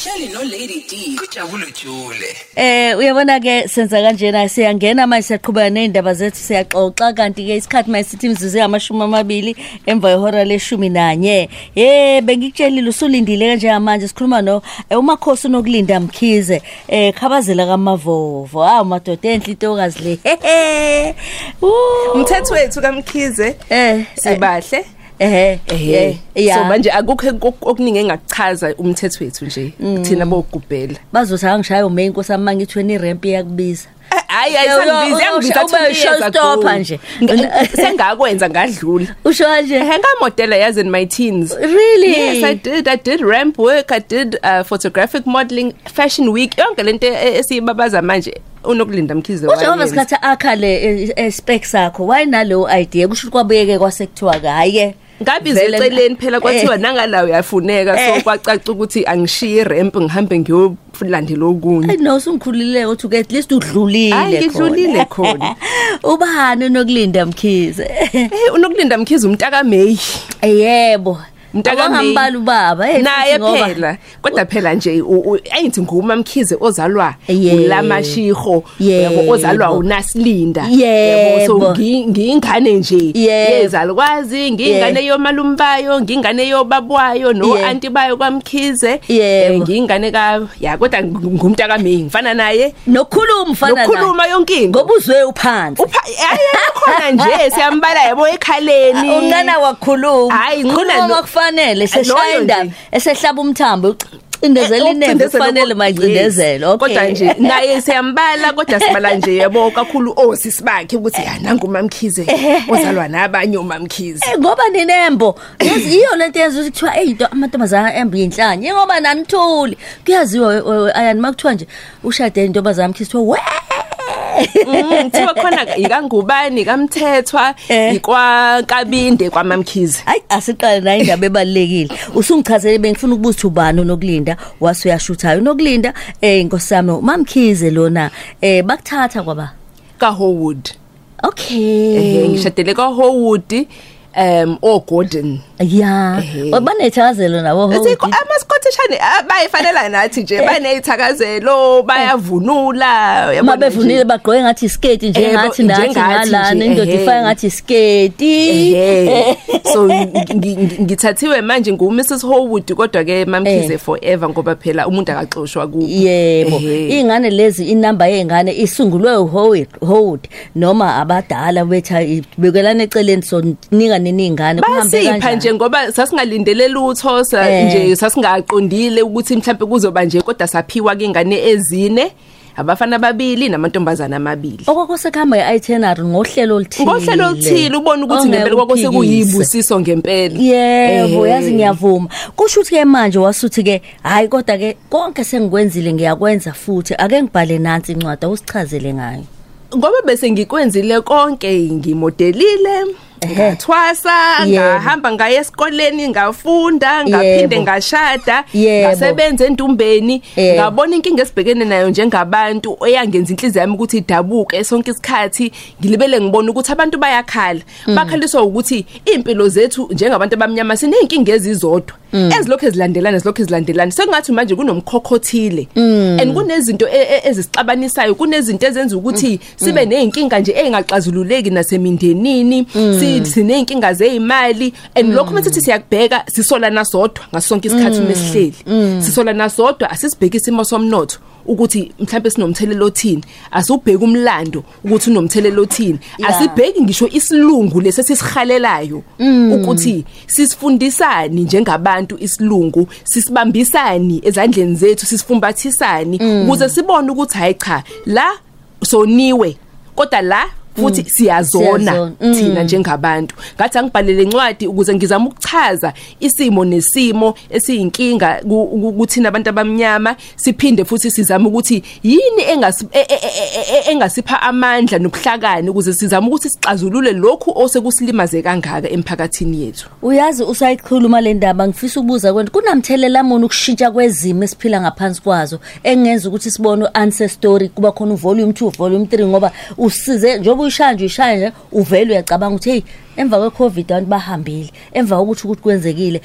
uhleli no Lady D. Kujabulo jule. Eh uyabona ke senza kanjena siyangena manje siyaqhubeka nezindaba zethu siyaxoxa. Kanti ke isikhathi manje sithi imzuzu yamashumi amabili emva yehora leshumi nanye. Eh bengikutshelile usulindile kanje manje sikhuluma no eh, umakhosi nokulinda mkhize. Eh khabazela kamavovo. Hawu madoda enhle intokazi le. Uh, umthetho wethu kamkhize eh sibahle. Ehe ehe ya. so manje akukho ok- okuningi engakuchaza umthetho wethu nje thina bogubhela bazothi angishaya ume inkosi ama ngithi wena iremp iyakubiza hayi Yo, yo, ayisangibizi yangibiza ube showstopper nje. sengakwenza ngadlula usho kanje ehe ngamodela yazi in my teens Really? Yes, I did. I did ramp work. I did uh, photographic modeling, fashion week. Yonke lento e- esiyibabaza manje unokulinda mkhize UJehova wayenza. sikhathi akhale spec sakho wayinalo idea kusho kwabuyeke kwasekuthiwa ke hayi ke Ngabiza vele- eceleni phela kwathiwa Eh. nangala uyafuneka so Eh. kwacaca ukuthi angishiye ramp ngihambe ngiyolandela okunye. No sungikhulile uthi at least udlulile Hayi, ngidlulile khona. ubani nokulinda mkhize Eh unokulinda mkhize umntaka May. yebo Mntaka May. ngambala ubaba eh, Naye futhi ngoba- phela kodwa phela nje u- u- ayithi nguma mkhize ozalwa Yebo. ulamashiho Yebo. ozalwa unasilinda Yebo. so ngi- ngiyingane nje Yebo. yezalukwazi ngiyingane yomalumbayo ngingane yobabwayo no Yebo. anti bayo kwamkhize Yebo. eh, ngiyingane ka ya kodwa ngumntaka May ngifana naye nokukhuluma mfana naye. nokukhuluma yonke into ngoba uzwe uphansi upha hayi khona nje siyambala yabo ekhaleni uncane wakhuluma Hayi, ncane khuluma lo- kufanele Loyo seshaya nje. indaba esehlaba umthambo. Cindezela Eh, inembe ukucindezela kufanele uko- mayicindezelo Yes. kodwa nje naye siyambala kodwa sibala nje yabo kakhulu osisi bakhe ukuthi ya nangu mamkhize ozalwa nabanye umamkhize. Eh ngoba ninembo. Yazi iyo lento yenza ukuthi kuthiwa hey into amantombazana embo yinhlanje ngoba nanithuli kuyaziwa ayani makuthiwa nje ushade intombazana mkhisi we Mm, kuthiwa khona ikangubani kamthethwa Eh. ikwakabinde kwamamkhize. Hayi asiqale nayo indaba ebalekile usungichazele bengifuna ukubuza ukuthi ubani unokulinda wase uyashuthayo unokulinda. Eh inkosi yami mamkhize lona eh bakuthatha kwaba? kaHowood okay. Eh ngishadele kaHowood um oGordon. Ya. Ehhe. banethakazelo nabo Sikho Howard. Amaskotishane bayifanela nathi nje banezithakazelo bayavunula yabona nje. bevunile bagqoke ngathi isketi nje Yebo, ngathi nathi ngalana nje, indoda ifaka ngathi isketi so ngi- ngi- ngithathiwe manje ngu Mrs Howood kodwa ke mamkhize Eh. forever ngoba phela umuntu akaxoshwa kubo. Yebo. Ingane lezi inamba yezingane isungulwe uHoward Howard noma abadala betha bekelana eceleni so nika neningane kuhambe basipha nje kanjani ngoba sasingalindele lutho sa- Eh. Nje sasingaqondile ukuthi mhlawumbe kuzoba nje kodwa saphiwa ke ingane ezine abafana ababili namantombazana amabili. Okwakusekhamba ye-itinerary ngohlelo oluthile. Ngohlelo oluthile ubona ukuthi ngempela uphikise. kwakusekuyibusiso ngempela. Yebo yazi ngiyavuma. Kusho ukuthi ke manje wasuthi ke hayi kodwa ke konke sengikwenzile ngiyakwenza futhi. Ake ngibhale nansi incwadi awusichazele ngayo. Ngoba bese ngikwenzile konke ngimodelile. Ngathwasa ngahamba ngaye esikoleni ngafunda ngaphinde ngashada ngasebenza entumbeni Yebo. ngabona inkinga esibhekene nayo njengabantu eyangenza inhliziyo yami ukuthi idabuke sonke isikhathi ngilibele ngibona ukuthi abantu bayakhala. Bakhaliswa ukuthi impilo zethu njengabantu abamnyama sineyinkinga ezizodwa. Ezilokhu ezilandelana ezilokhu ezilandelana sekungathi manje kunomkhokhothile and kunezinto e- e- ezisixabanisayo kunezinto ezenza ukuthi sibe neyinkinga nje engaxazululeki nasemindenini si- sineyinkinga zeimali and lokho masithi siyakubheka sisola nasodwa ngasonke isikhathi mesihleli sisola nasodwa asisibheki isimo somnotho. Ukuthi mhlawumbe sinomthelelo othini. Asubheka umlando ukuthi unomthelelo othini. Asibheki ngisho isilungu lesesisihalelayo ukuthi sisifundisani njengabantu isilungu sisibambisani ezandleni zethu sisifumbathisani ukuze sibone ukuthi hayi cha la soniwe kodwa la futhi siyazona Siyazona. Mm. thina njengabantu. Ngathi angibhalele incwadi ukuze ngizame ukuchaza isimo nesimo esiyinkinga ku- ku- kuthina abantu abamnyama. Siphinde futhi sizame ukuthi yini e- e- e- engasipha amandla nobuhlakani ukuze sizame ukuthi sixazulule lokhu osekusilimaze kangaka emphakathini yethu. Uyazi usayikhuluma le ndaba ngifisa ukubuza kwena kunamthelela mona ukushintsha kwezimo esiphila ngaphansi kwazo engenza ukuthi sibone ancestor kuba khona uvolume 2 volume 3 ngoba usize njengoba uyishaya nje uyishaya nje uvele uyacabanga ukuthi hey emva kwe-covid abantu bahambile emva kokuthi ukuthi kwenzekile.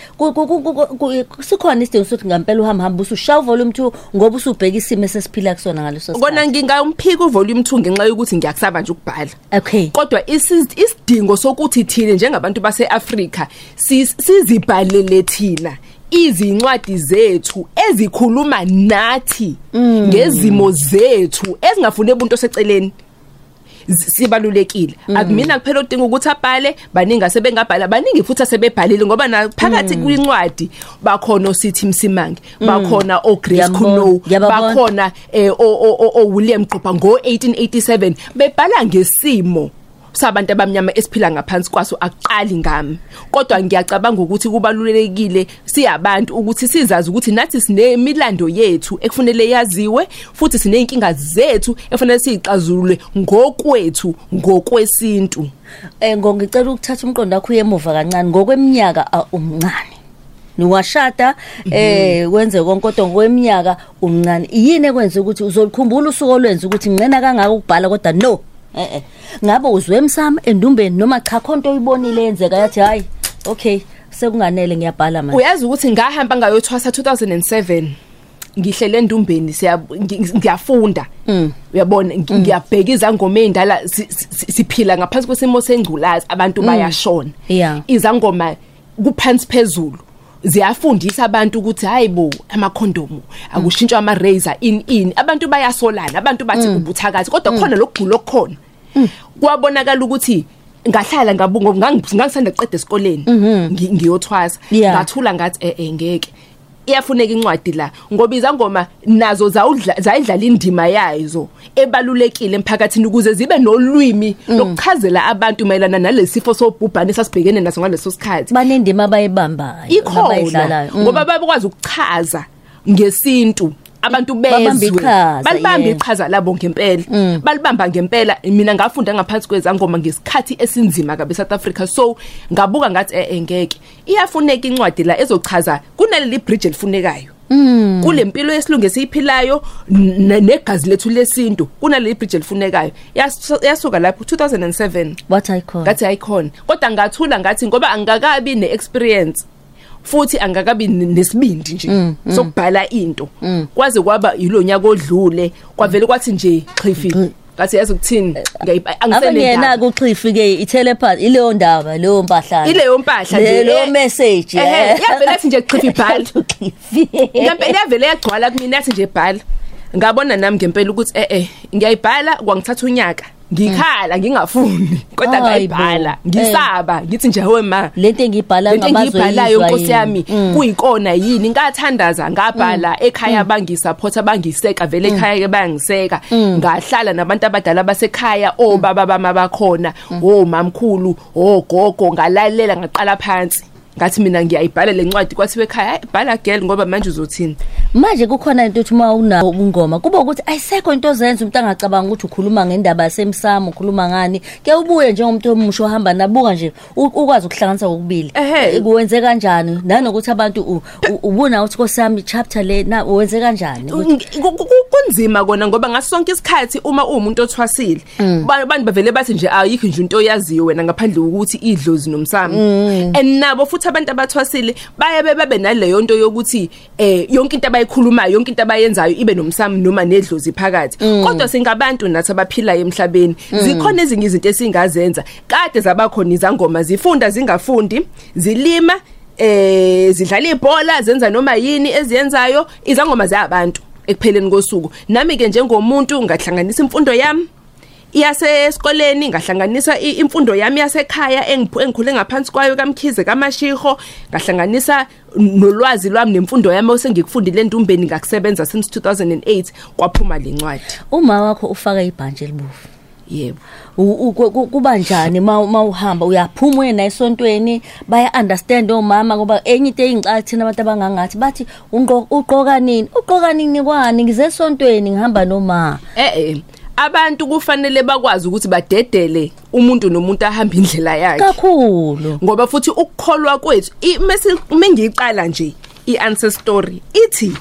Sikhona isidingo sokuthi ngampela uhambe hambe usushaya uvolume two ngoba usubheka isimo esesiphila kusona ngaleso kona sikhathi ngingamphika uvolume 2 ngenxa yokuthi ngiyakusaba nje ukubhala. Okay. Kodwa isi- isidingo sokuthi thina njengabantu base-Afrika sizibhalele thina izincwadi zethu ezikhuluma nathi ngezimo zethu ezingafune ubuntu oseceleni. Sibalulekile. Akumina kuphela udinga ukuthi abhale baningi asebengabhala baningi futhi asebebhalile ngoba na phakathi kwincwadi bakhona osithi msimangi bakhona oGrace Kuno bakhona eh o William Gqoba ngo 1887 bebhala ngesimo. Sabantu abamnyama esiphila ngaphansi kwaso aqali ngami. Kodwa ngiyacabanga ukuthi kubalulekile siyabantu ukuthi sizazi ukuthi nathi sinemilando yethu ekufanele yaziwe futhi sineyinkinga zethu ekufanele siyixazulule ngokwethu ngokwesintu. Eh ngongicela ukuthatha umqondo wakho emuva kancane. Ngokweminyaka ah, umncane. Niwashada eh wenze konke kodwa ngokweminyaka umncane. Yini ekwenza ukuthi uzolikhumbula usuku olwenza ukuthi nginqena kangaka ukubhala kodwa no? Eh eh ngabe uzwe emsamo endumbeni noma cha khonto oyibonile yenzeka yathi hayi okay sekunganele ngiyabhala manje. Uyazi ukuthi ngahamba ngayothwasa 2007 ngihlele endumbeni siya ngi- ngiyafunda. Uyabona ngi- ngiyabheka izangoma ezindala si- si- siphila ngaphansi kwesimo sengculazi abantu bayashona. Yeah. izangoma kuphansi phezulu ziyafundisa abantu ukuthi hayibo amakhondomu akushintshwa ama razor in in abantu bayasolana abantu bathi ubuthakathi kodwa khona lokugula okukhona. Kwabonakala ukuthi ngahlala ngabungo ngangisanda qeda esikoleni. Ngi- ngiyothwasa. Ngathula ngathi eh eh ngeke. Iyafuneka incwadi la. Ngoba izangoma nazo zayidlala indima yazo ebalulekile emphakathini ukuze zibe nolwimi lokuchazela abantu mayelana nalesifo sobhubhane sasibhekene naso ngaleso sikhathi. Banendima abayibambayo abayidlalayo Mm. ngoba babekwazi ukuchaza ngesintu. Abantu Babamba bezwe iqhaza, balibamba yeah. iqhaza labo ngempela. Balibamba ngempela. Mina ngafunda ngaphansi kwezangoma ngesikhathi esinzima kabe South Africa so ngabuka ngathi eh eh, ngeke. Iyafuneka incwadi la ezochaza kunaleli bridge elifunekayo. Kulempilo yesilungu esiyiphilayo n- negazi lethu lesintu kunaleli bridge elifunekayo. Yas- yasuka lapho 2007 what i call ngathi ayikhona kodwa ngathula ngathi ngoba angakabi neexperience. Futhi angakabi ne- nesibindi nje. Sokubhala into. Kwaze kwaba yilonyaka odlule kwavele kwathi nje Cliffy ngathi yazi ukuthini? Ngiyayibha- abangena angisenendaba ku-cliff ke i-telepath ileyo ndaba leyo mpahlana ileyo mpahla Le- nje leyo eh, message ehe eh. yavele athi nje Cliffy bhala. Cliff. ngempela yavele yagcwala kumina yathi nje bhala. Ngabona nami ngempela ukuthi eh eh ngiyayibhala kwangithatha unyaka. Ngikhala ngingafuni kodwa Hayi bo. ngayibhala ngisaba ngithi nje hawe ma lento engiyibhala lento engiyibhalayo ngamazoyizwa nkosi yami kuyikona yini? Ngathandaza ngabhala ekhaya bangisupporta bangiseka vele ekhaya bangiseka. Ngahlala nabantu abadala basekhaya obaba bama bakhona omamkhulu ogogo ngalalela ngaqala phansi. Ngathi mina ngiyayibhala lencwadi kwathiwe ekhaya "Hayi, bhala girl ngoba manje uzothini? Manje kukhona into ukuthi uma unawo ubungoma kuba ukuthi ayisekho into ozenza umuntu angacabanga ukuthi ukhuluma ngendaba yasemsamo ukhuluma ngani. Ke ubuye njengomuntu omusha ohamba nabuka nje u- ukwazi ukuhlanganisa kokubili. Ehhe. Eh, kuwenze kanjani? Nanokuthi abantu u- u- ubona ukuthi nkosami chapter le na wenze kanjani? Ukuthi- Ku- ku- ku- kunzima kona ngoba ngaso sonke isikhathi uma uwumuntu othwasile ba- abantu bavele bathi nje ayikho nje into oyaziyo wena ngaphandle kokuthi idlozi nomsamo. And nabo futhi abantu abathwasile baye bebabe naleyo nto yokuthi eh yonke into abayikhulumayo yonke into abayenzayo ibe nomsamo noma nedlozi phakathi. Kodwa singabantu nathi abaphilayo emhlabeni zikhona ezinye izinto esingazenza. Kade zabakhona izangoma zifunda zingafundi zilima eh zidlala ibhola zenza noma yini eziyenzayo izangoma zabantu ekupheleni kosuku. Nami ke njengomuntu ngahlanganisa imfundo yami iyasesikoleni ngahlanganisa i- imfundo yami yasekhaya engiphu- engikhule ngaphansi kwayo kamkhize kamashiho. Ngahlanganisa nolwazi lwami nemfundo yami osengikufundile endumbeni ngakusebenza since 2008 kwaphuma lencwadi uma wakho ufaka ibhantshi elibovu? Yebo. U- u- ku- ku- kuba njani ma ma uhamba? Uyaphuma uye na esontweni baya understand omama ngoba enye into engicala thina abantu abangangathi bathi ungqo- uqoka nini? Uqoka nini kwani? Ngize esontweni ngihamba noma? Eh eh abantu kufanele bakwazi ukuthi badedele umuntu nomuntu ahamba indlela yakhe. Kakhulu. Ngoba futhi ukukholwa kwethu i- mase mengiyiqala nje iancestor ithi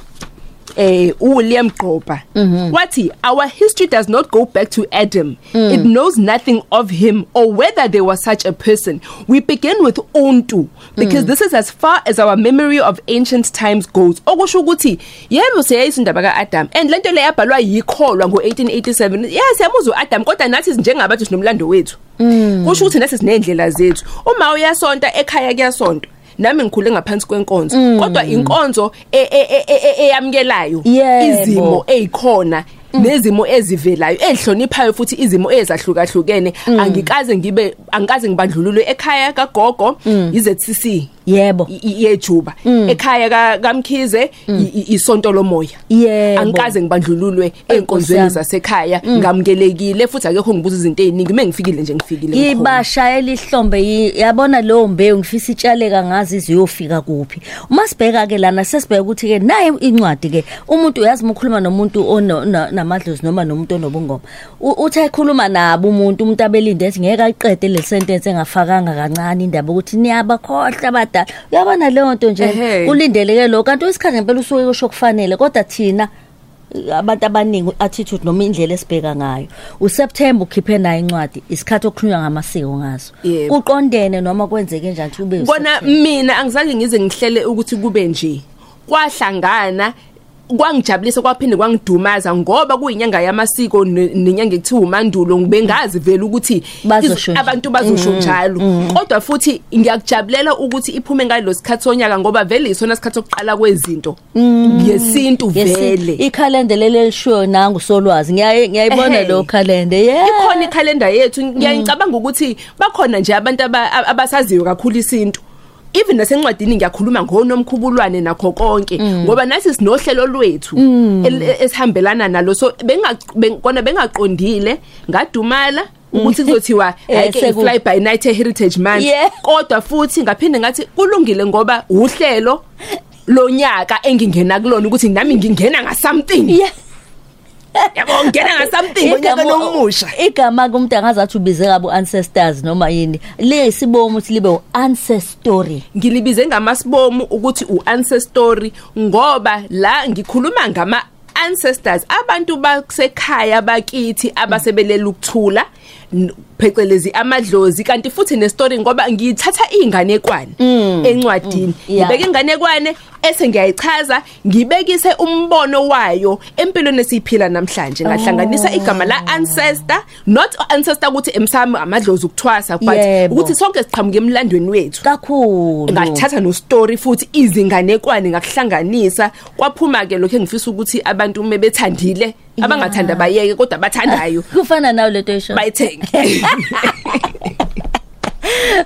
eh uWilliam Gqoba. Mhm. Wathi our history does not go back to Adam. Mm. It knows nothing of him or whether there was such a person. We begin with untu because mm. this is as far as our memory of ancient times goes. Okusho ukuthi yebo siyayisindaba kaAdam and lento le yabhalwa yikholwa ngo1887 yes yamuzwa uAdam kodwa nathi njengabantu sinomlando wethu. Mm. Kusho ukuthi nathi sinendlela zethu. Uma uyasonta ekhaya kuyasonto nami ngikhule ngaphansi kwenkonzo. Kodwa inkonzo e- e- e- e- e- eyamkelayo Yebo. izimo ezikhona nezimo ezivelayo ezihloniphayo futhi izimo ezahlukahlukene. Angikaze ngibe angikaze ngibandlululwe ekhaya kagogo iZCC yebo. I- i- yejuba. Ekhaya ka- kamkhize i- i- isonto lomoya. Yebo. angikaze ngibandlululwe Nkosi enkonzweni yami. zasekhaya. Ngamukelekile futhi akekho ngibuza izinto eziningi mengifikile nje ngifikile ngikhona. ibashayela ihlombe yi- yabona leyo mbewu ngifisa itshaleka ngazi iziyofika kuphi. Uma sibheka ke lana sesibheka ukuthi ke naye incwadi ke umuntu uyazi ukukhuluma nomuntu ono- na- namadlozi noma nomuntu onobungoma U- uthi ekhuluma nabo umuntu umuntu abelinde ethi ngeke ayiqede le sentence engafakanga kancane indaba ukuthi niyabakhohlwa abadala uyabona leyo nto nje Ehhe. kulindeleke lo kanti isikhathi ngempela usuke kusho kufanele kodwa thina abantu abaningi attitude noma indlela esibheka ngayo uSeptember ukhiphe nayo incwadi isikhathi okukhulunywa ngamasiko ngaso Yebo. kuqondene noma kwenzeke njani ukuthi ube bona uSeptember. mina angizange ngize ngihlele ukuthi kube nje kwahlangana kwangijabulisa kwaphinde kwangidumaza ngoba kuyinyanga yamasiko ne- nenyanga ekuthiwa umandulo ngibengazi vele ukuthi Bazosho iz- nje. abantu bazosho njalo. kodwa futhi ngiyakujabulela ukuthi iphume ngalo sikhathi sonyaka ngoba vele isona sikhathi sokuqala kwezinto ngesintu Yesi- vele. ikhalenda leli elishiwo nangu solwazi. Ngiyaye ngiyayibona Ehhe. lo calendar yeah. Ikhona ikhalenda yethu. Ngiyacabanga ukuthi bakhona nje abantu aba- abasaziyo kakhulu isintu. Even nasencwadini ngiyakhuluma ngonomkhubulwane nakho konke ngoba nathi sinohlelo lwethu el- esihambelana nalo. So benga ben- kona bengaqondile ngadumala ukuthi kuzothiwa Eh, seku- fly by night heritage month. Kodwa futhi ngaphinde ngathi kulungile ngoba uhlelo lonyaka engingena kulona ukuthi nami ngingena nga something yabo ngena nga something ngonyaka nomusha igama kumuntu angazathi ubize kabi ancestors noma yini. Le sibomo ukuthi libe ancestry ngilibize ngamasibomu ukuthi uancestry ngoba la ngikhuluma ngama ancestors abantu basekhaya bakithi abasebelela ukuthula. n- phecelezi amadlozi kanti futhi nestory ngoba ngithatha inganekwane encwadini. Yeah. ngibeka inganekwane ese ngiyayichaza ngibekise umbono wayo empilweni esiphila namhlanje. Ngahlanganisa igama la ancestor not ancestor ukuthi emsami amadlozi ukuthwasa but Yebo. ukuthi sonke siqhamuke emlandweni wethu. Kakhulu. Ngathatha no story futhi izinganekwane ngakuhlanganisa. Kwaphuma ke lokho engifisa ukuthi abantu uma bethandile abangathanda bayeke kodwa bathandayo kufana nawo lento esho bayithenge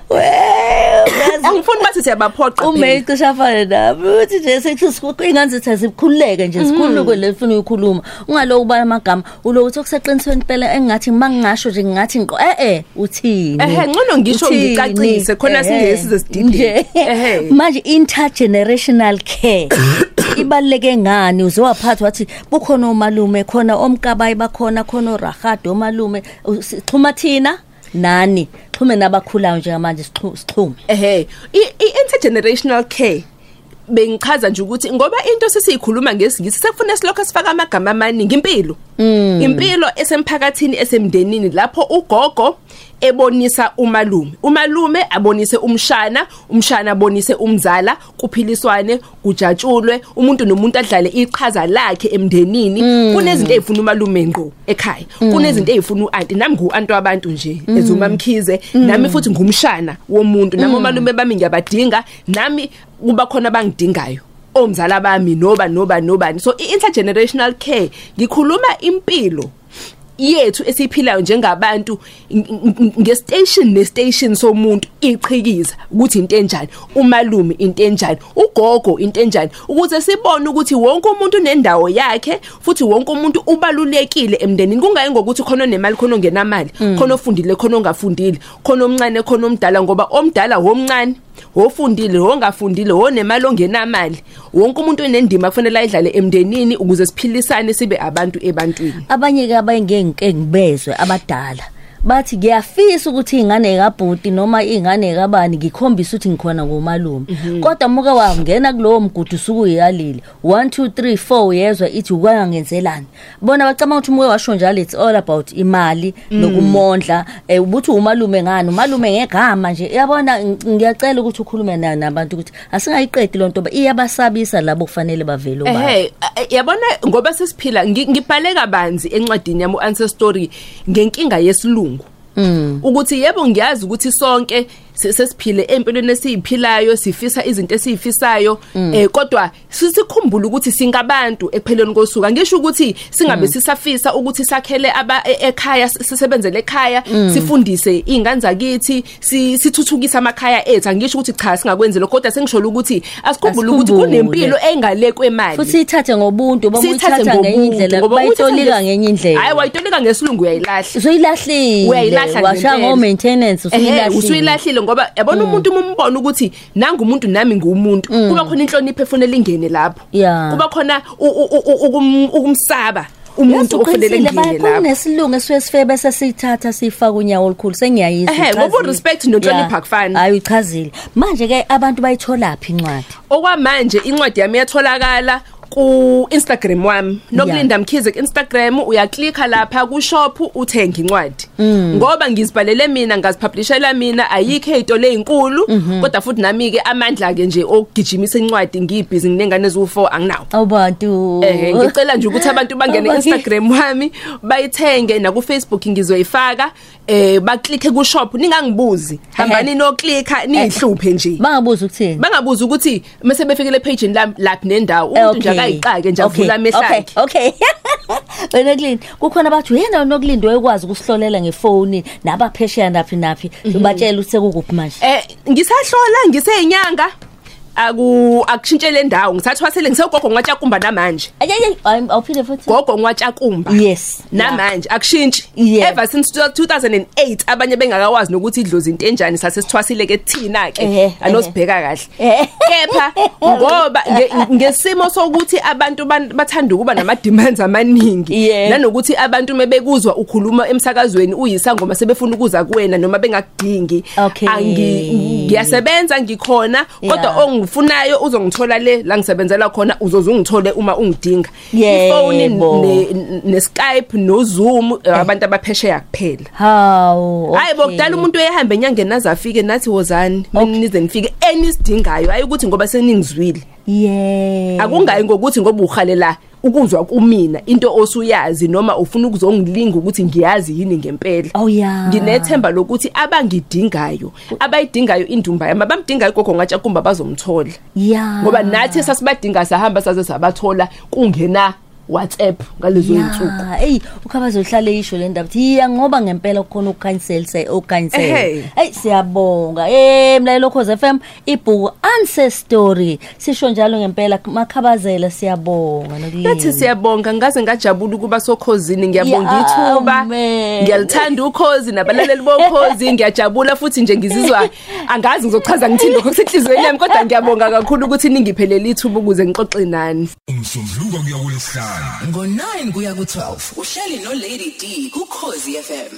well angifuni bathi siyabaphoqa ume cisha afana nami uthi nje sethi ingane zethu zikhululeke nje sikhuluke lefuna ukukhuluma ungalo ubala amagama ulo uthi okuseqinisweni impela engathi mangingasho nje ngingathi ngqo eh eh uthini Ehhe, ngcono ngisho Uthini? ngicacise, khona singeke Ehhe. size sidideke. Nje. Ehhe. manje intergenerational care ibaleke ngani? Uzowaphatha wathi bukhona umalume khona omkabayi bakhona khona orahado omalume. Sixhuma thina? Nani? Xhume nabakhulayo njengamanje sixhu- sixhume. Ehe i- i-intergenerational care bengichaza nje ukuthi ngoba into sesiyikhuluma ngesingisi sekufuna silokho sifaka amagama amaningi impilo. Impilo esemphakathini esemndenini lapho ugogo ebonisa umalume. Umalume abonise umshana umshana abonise umzala kuphiliswane kujatshulwe umuntu nomuntu adlale iqhaza lakhe emndenini. Kunezinto ezifuna umalume ngqo ekhaya. Kunezinto ezifuna uanti nami nguanti wabantu nje ezumamkhize nami futhi ngumshana womuntu. Nami umalume bami ngiyabadinga. Nami kuba khona abangidingayo. Omzala bami noba noba nobani. So i-intergenerational care ngikhuluma impilo. Yethu esiphilayo njengabantu ng- ng- ngestation nestation somuntu ichikiza ukuthi into enjani umalume into enjani ugogo into enjani ukuze sibone ukuthi wonke umuntu unendawo yakhe futhi wonke umuntu ubalulekile emndenini. Kungayi ngokuthi khona onemali khona ongenamali khona ofundile khona ongafundile khona omncane khona omdala ngoba omdala womncane. Wofundile wongafundile wonemali ongenamali. Wonke umuntu unendima kufanele ayidlale emndenini ukuze siphilisane sibe abantu ebantwini. Abanye ke abayengeke ngibezwe abadala. Bathi ngiyafisa ukuthi ingane kabhuti noma ingane kabani ngikhombisa ukuthi ngikhona ngomalume. Kodwa muke wangena kulowo mgudu usuku uyalile. 1 2 3 4 yezwa ithi ukwangenzelani. Bona bacama ukuthi muke washo njalo it's all about imali nokumondla eh, ubuthi umalume ngani umalume ngegama nje. Yabona ng- ngiyacela ukuthi ukhulume na- nabantu ukuthi asingayiqedi lonto ba iyabasabisa labo kufanele bavele ubaba ehe eh, yabona ngoba sesiphila ngi- ngibhale kabanzi encwadini yami uancestry ngenkinga yesilungu. Ukuthi yebo ngiyazi ukuthi sonke se- sesiphile empilweni esiyiphilayo sifisa izinto esiyifisayo eh kodwa sisikhumbule ukuthi singabantu ekupheleni kosuku. Angisho ukuthi singabe sisafisa ukuthi sakhele aba e- ekhaya sisebenzele ekhaya sifundise izingane zakithi si- sithuthukise amakhaya ethu. Angisho ukuthi cha singakwenzi lokho kodwa sengisho ukuthi asikhumbule ukuthi kunempilo engale kwemali futhi ithathe ngobuntu boma Siyithathe uyithatha ngenye indlela bayitolika ngenye indlela. Hayi wayitolika ngesilungu uyayilahla usuyilahlile uyayilahla washa ngo maintenance Ehhe, usuyilahlile. usuyilahlile ngoba yabona umuntu mumbona ukuthi nanga umuntu nami ngumuntu kuba khona inhlonipho efanele ingene lapho. Ya. kuba khona u- u- u- ukum- ukumsaba umuntu ofanele ingene lapho. kunesilungu esuke sifike bese siyithatha siyifaka unyawo olukhulu. Sengiyayizwa Ehhe, uchazile. ngoba u-respect nohlonipha Ya. akufani. hayi uyichazile. Manje ke abantu bayitholaphi incwadi? Okwamanje incwadi yami yatholakala ku Instagram wami. Nokulinda mkhize ku Instagram uyaklikha lapha ku shop uthenga incwadi. Ngoba ngizibhalele mina ngazipublishela mina ayikho ezitolo ezinkulu kodwa futhi nami ke amandla ke nje okugijimisa incwadi ngibhizi nginengane ezu4 anginawo. Awubantu Eh ngicela nje ukuthi abantu bangene Abaki- Instagram wami bayithenge na ku Facebook ngizoyifaka eh baklikhe ku shop ningangibuzi hambani no clicka nihluphe nje. Bangabuza ukuthini? Bangabuza ukuthi mase befikele page lami laphi nendawo Eh, umuntu nje akayiqake nje avula amehlo akhe. okay. Wena kulini kukhona bathi uyena nokulindi wayekwazi ukusihlolela ngefoni nabaphesheya naphi naphi. Mhm. batshela ukuthi sekukuphi manje eh ngisahlola ngiseyinyanga aku akushintshele ndawo ngithathwa sele ngisegogo ngwatshakumba namanje ayiye awuphinde futhi gogo ngwatshakumba yes namanje akushintshi Yeah. ever since 2008 abanye bengakawazi nokuthi idlozi into enjani sase sithwasile ke thina ke Ehhe, anosibheka kahle Ehhe. kepha ngoba nge- ngesimo sokuthi abantu ban- bathanda ukuba nama demands amaningi Yeah. nanokuthi abantu mebekuzwa ukhuluma emsakazweni uyisangoma sebefuna ukuza kuwena noma bengakudingi Okay. Angi- ngiyasebenza ngikhona kodwa Yeah. Ongifunayo uzongithola le la ngisebenzela khona uzoze ungithole uma ungidinga. Yebo. ifoni ne- ne Skype no Zoom eh, abantu abaphesheya kuphela. Hawu hayi bokudala umuntu uyahamba enyangeni azafike nathi wozani nize nifike enisidingayo hayi ukuthi ngoba seningizwile. Yeah akungayi ngokuthi ngoba uhalela ukuzwa kumina into osuyazi noma ufuna ukuzongilinga ukuthi ngiyazi yini ngempela. Oh, yeah. nginethemba lokuthi abangidingayo abayidingayo indumba yami abamdingayo gogo ngatshakumba bazomthola. Yeah. Ngoba nathi sasibadinga sahamba saze sabathola kungena WhatsApp ngalezo insuku ya hey ukhabazo uhlale isho le ndaba uthi iya ngoba ngempela kukhona ukucancel say ucancel Ehhe. hey siyabonga. Eh mlalelo Khoze FM ibhuku ancestry sisho njalo ngempela makhabazela siyabonga nokulinda Nathi siyabonga ngaze ngajabula ukuba sokhozini ngiyabonga Ya, ithuba. man. ngiyalithanda ukhozi nabalaleli bokhozi ngiyajabula futhi nje ngizizwa angazi ngizochaza ngithini lokho kusenhlizweni yami kodwa ngiyabonga kakhulu ukuthi ningiphelele ithuba ukuze ngixoxe nani. Umsombuluko kuya kulesihlanu ngo-9 kuya ku-12 uhleli no-lady d kukhozi fm